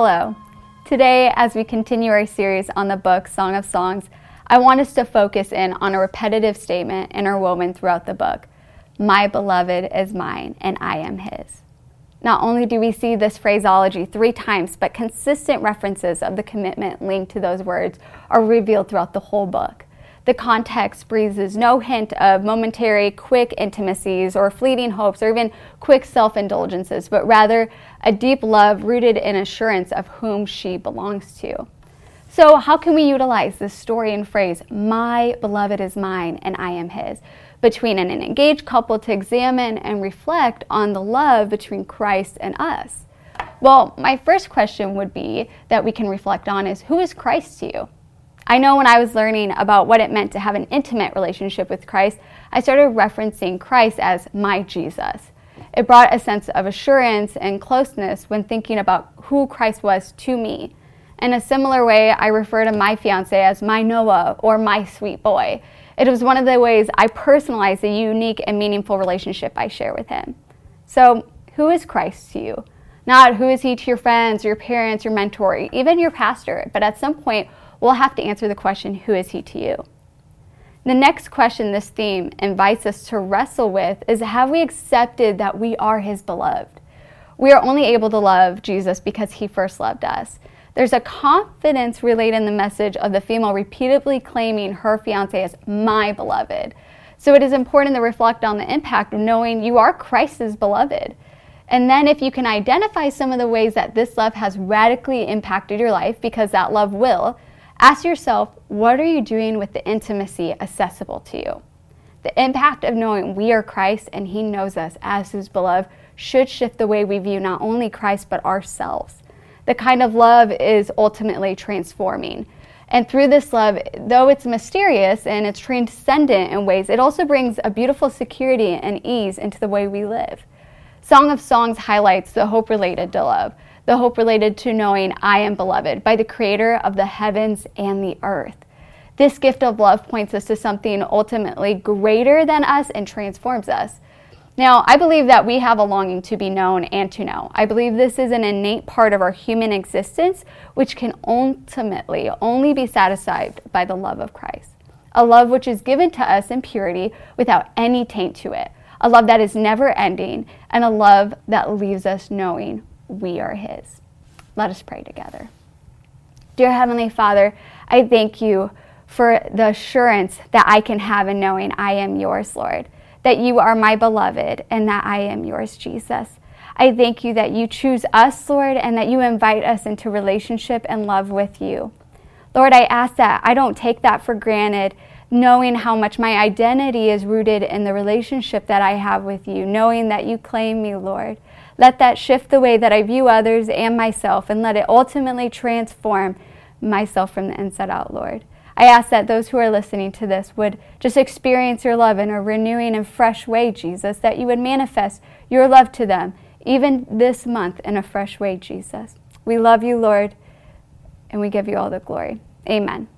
Hello. Today, as we continue our series on the book Song of Songs, I want us to focus in on a repetitive statement interwoven throughout the book My beloved is mine, and I am his. Not only do we see this phraseology three times, but consistent references of the commitment linked to those words are revealed throughout the whole book. The context breathes no hint of momentary, quick intimacies or fleeting hopes or even quick self indulgences, but rather a deep love rooted in assurance of whom she belongs to. So, how can we utilize this story and phrase, My beloved is mine and I am his, between an engaged couple to examine and reflect on the love between Christ and us? Well, my first question would be that we can reflect on is Who is Christ to you? I know when I was learning about what it meant to have an intimate relationship with Christ, I started referencing Christ as my Jesus. It brought a sense of assurance and closeness when thinking about who Christ was to me. In a similar way, I refer to my fiance as my Noah or my sweet boy. It was one of the ways I personalize the unique and meaningful relationship I share with him. So, who is Christ to you? Not who is he to your friends, your parents, your mentor, even your pastor, but at some point, we'll have to answer the question, Who is he to you? The next question this theme invites us to wrestle with is Have we accepted that we are his beloved? We are only able to love Jesus because he first loved us. There's a confidence related in the message of the female repeatedly claiming her fiance as my beloved. So it is important to reflect on the impact of knowing you are Christ's beloved. And then, if you can identify some of the ways that this love has radically impacted your life, because that love will, Ask yourself, what are you doing with the intimacy accessible to you? The impact of knowing we are Christ and He knows us as His beloved should shift the way we view not only Christ but ourselves. The kind of love is ultimately transforming. And through this love, though it's mysterious and it's transcendent in ways, it also brings a beautiful security and ease into the way we live. Song of Songs highlights the hope related to love the hope related to knowing I am beloved by the creator of the heavens and the earth. This gift of love points us to something ultimately greater than us and transforms us. Now, I believe that we have a longing to be known and to know. I believe this is an innate part of our human existence, which can ultimately only be satisfied by the love of Christ. A love which is given to us in purity without any taint to it. A love that is never ending, and a love that leaves us knowing we are His. Let us pray together. Dear Heavenly Father, I thank you for the assurance that I can have in knowing I am yours, Lord, that you are my beloved and that I am yours, Jesus. I thank you that you choose us, Lord, and that you invite us into relationship and love with you. Lord, I ask that I don't take that for granted, knowing how much my identity is rooted in the relationship that I have with you, knowing that you claim me, Lord. Let that shift the way that I view others and myself, and let it ultimately transform myself from the inside out, Lord. I ask that those who are listening to this would just experience your love in a renewing and fresh way, Jesus, that you would manifest your love to them, even this month, in a fresh way, Jesus. We love you, Lord, and we give you all the glory. Amen.